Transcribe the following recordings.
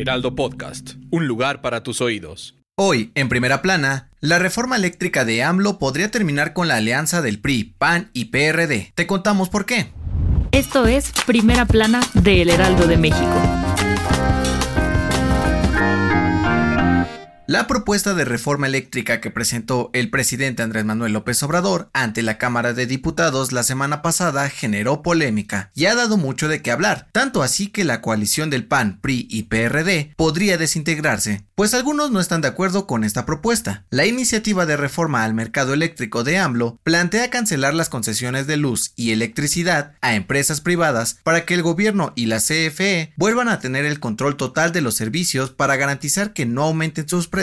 Heraldo Podcast, un lugar para tus oídos. Hoy, en primera plana, la reforma eléctrica de AMLO podría terminar con la alianza del PRI, PAN y PRD. Te contamos por qué. Esto es Primera Plana de El Heraldo de México. La propuesta de reforma eléctrica que presentó el presidente Andrés Manuel López Obrador ante la Cámara de Diputados la semana pasada generó polémica y ha dado mucho de qué hablar, tanto así que la coalición del PAN, PRI y PRD podría desintegrarse, pues algunos no están de acuerdo con esta propuesta. La iniciativa de reforma al mercado eléctrico de AMLO plantea cancelar las concesiones de luz y electricidad a empresas privadas para que el gobierno y la CFE vuelvan a tener el control total de los servicios para garantizar que no aumenten sus precios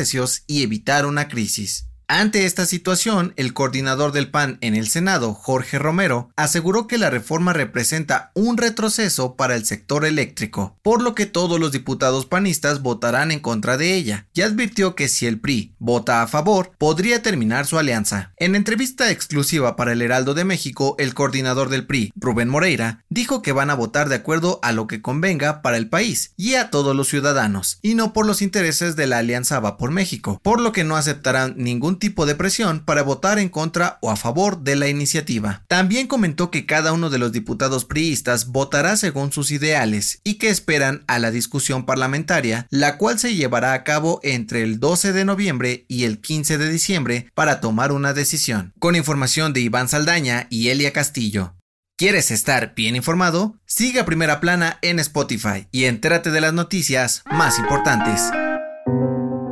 y evitar una crisis. Ante esta situación, el coordinador del PAN en el Senado, Jorge Romero, aseguró que la reforma representa un retroceso para el sector eléctrico, por lo que todos los diputados panistas votarán en contra de ella, y advirtió que si el PRI vota a favor, podría terminar su alianza. En entrevista exclusiva para el Heraldo de México, el coordinador del PRI, Rubén Moreira, dijo que van a votar de acuerdo a lo que convenga para el país y a todos los ciudadanos, y no por los intereses de la alianza Va por México, por lo que no aceptarán ningún tipo de presión para votar en contra o a favor de la iniciativa. También comentó que cada uno de los diputados priistas votará según sus ideales y que esperan a la discusión parlamentaria, la cual se llevará a cabo entre el 12 de noviembre y el 15 de diciembre para tomar una decisión. Con información de Iván Saldaña y Elia Castillo. ¿Quieres estar bien informado? Siga Primera Plana en Spotify y entérate de las noticias más importantes.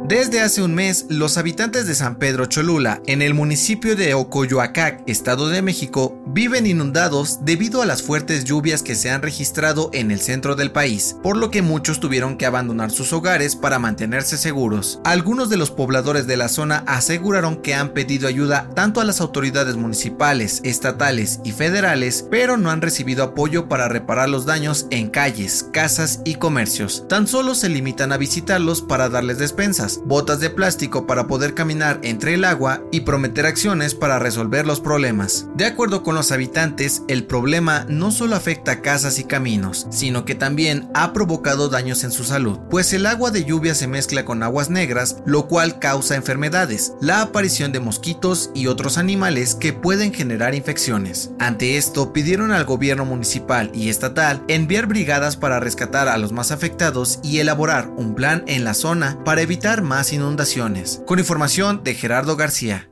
Desde hace un mes, los habitantes de San Pedro Cholula, en el municipio de Ocoyoacac, Estado de México, viven inundados debido a las fuertes lluvias que se han registrado en el centro del país, por lo que muchos tuvieron que abandonar sus hogares para mantenerse seguros. Algunos de los pobladores de la zona aseguraron que han pedido ayuda tanto a las autoridades municipales, estatales y federales, pero no han recibido apoyo para reparar los daños en calles, casas y comercios. Tan solo se limitan a visitarlos para darles despensas botas de plástico para poder caminar entre el agua y prometer acciones para resolver los problemas. De acuerdo con los habitantes, el problema no solo afecta casas y caminos, sino que también ha provocado daños en su salud, pues el agua de lluvia se mezcla con aguas negras, lo cual causa enfermedades, la aparición de mosquitos y otros animales que pueden generar infecciones. Ante esto, pidieron al gobierno municipal y estatal enviar brigadas para rescatar a los más afectados y elaborar un plan en la zona para evitar más inundaciones. Con información de Gerardo García.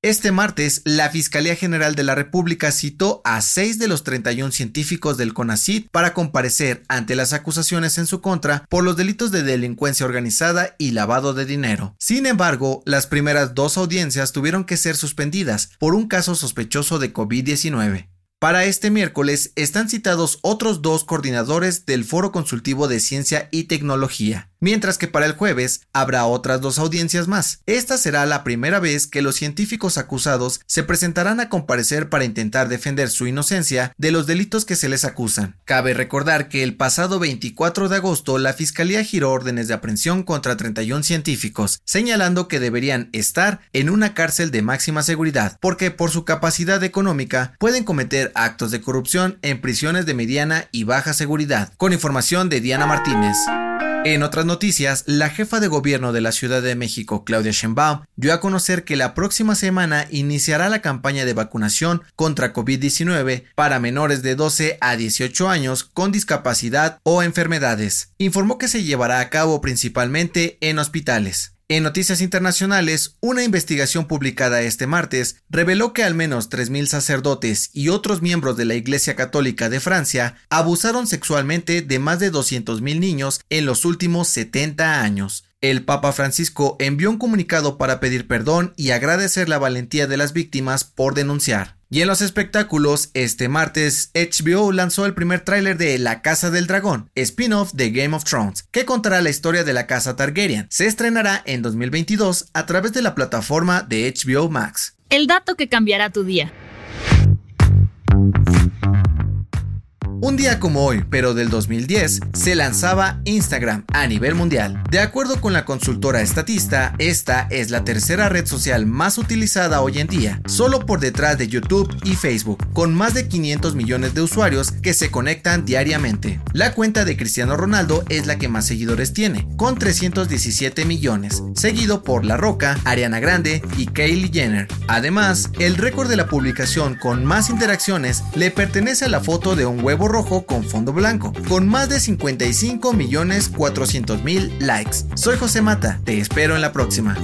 Este martes, la Fiscalía General de la República citó a seis de los 31 científicos del CONACIT para comparecer ante las acusaciones en su contra por los delitos de delincuencia organizada y lavado de dinero. Sin embargo, las primeras dos audiencias tuvieron que ser suspendidas por un caso sospechoso de COVID-19. Para este miércoles están citados otros dos coordinadores del Foro Consultivo de Ciencia y Tecnología, mientras que para el jueves habrá otras dos audiencias más. Esta será la primera vez que los científicos acusados se presentarán a comparecer para intentar defender su inocencia de los delitos que se les acusan. Cabe recordar que el pasado 24 de agosto la Fiscalía giró órdenes de aprehensión contra 31 científicos, señalando que deberían estar en una cárcel de máxima seguridad, porque por su capacidad económica pueden cometer actos de corrupción en prisiones de mediana y baja seguridad. Con información de Diana Martínez. En otras noticias, la jefa de gobierno de la Ciudad de México, Claudia Sheinbaum, dio a conocer que la próxima semana iniciará la campaña de vacunación contra COVID-19 para menores de 12 a 18 años con discapacidad o enfermedades. Informó que se llevará a cabo principalmente en hospitales. En noticias internacionales, una investigación publicada este martes reveló que al menos 3.000 sacerdotes y otros miembros de la Iglesia Católica de Francia abusaron sexualmente de más de 200.000 niños en los últimos 70 años. El Papa Francisco envió un comunicado para pedir perdón y agradecer la valentía de las víctimas por denunciar. Y en los espectáculos, este martes HBO lanzó el primer tráiler de La Casa del Dragón, spin-off de Game of Thrones, que contará la historia de la casa Targaryen. Se estrenará en 2022 a través de la plataforma de HBO Max. El dato que cambiará tu día. Día como hoy, pero del 2010, se lanzaba Instagram a nivel mundial. De acuerdo con la consultora estatista, esta es la tercera red social más utilizada hoy en día, solo por detrás de YouTube y Facebook, con más de 500 millones de usuarios que se conectan diariamente. La cuenta de Cristiano Ronaldo es la que más seguidores tiene, con 317 millones, seguido por La Roca, Ariana Grande y Kylie Jenner. Además, el récord de la publicación con más interacciones le pertenece a la foto de un huevo con fondo blanco, con más de 55 millones 400 mil likes. Soy José Mata, te espero en la próxima.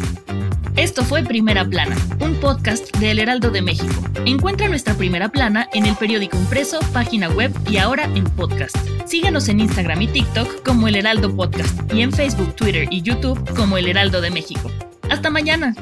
Esto fue Primera Plana, un podcast de El Heraldo de México. Encuentra nuestra Primera Plana en el periódico impreso, página web y ahora en podcast. Síguenos en Instagram y TikTok como El Heraldo Podcast y en Facebook, Twitter y YouTube como El Heraldo de México. Hasta mañana.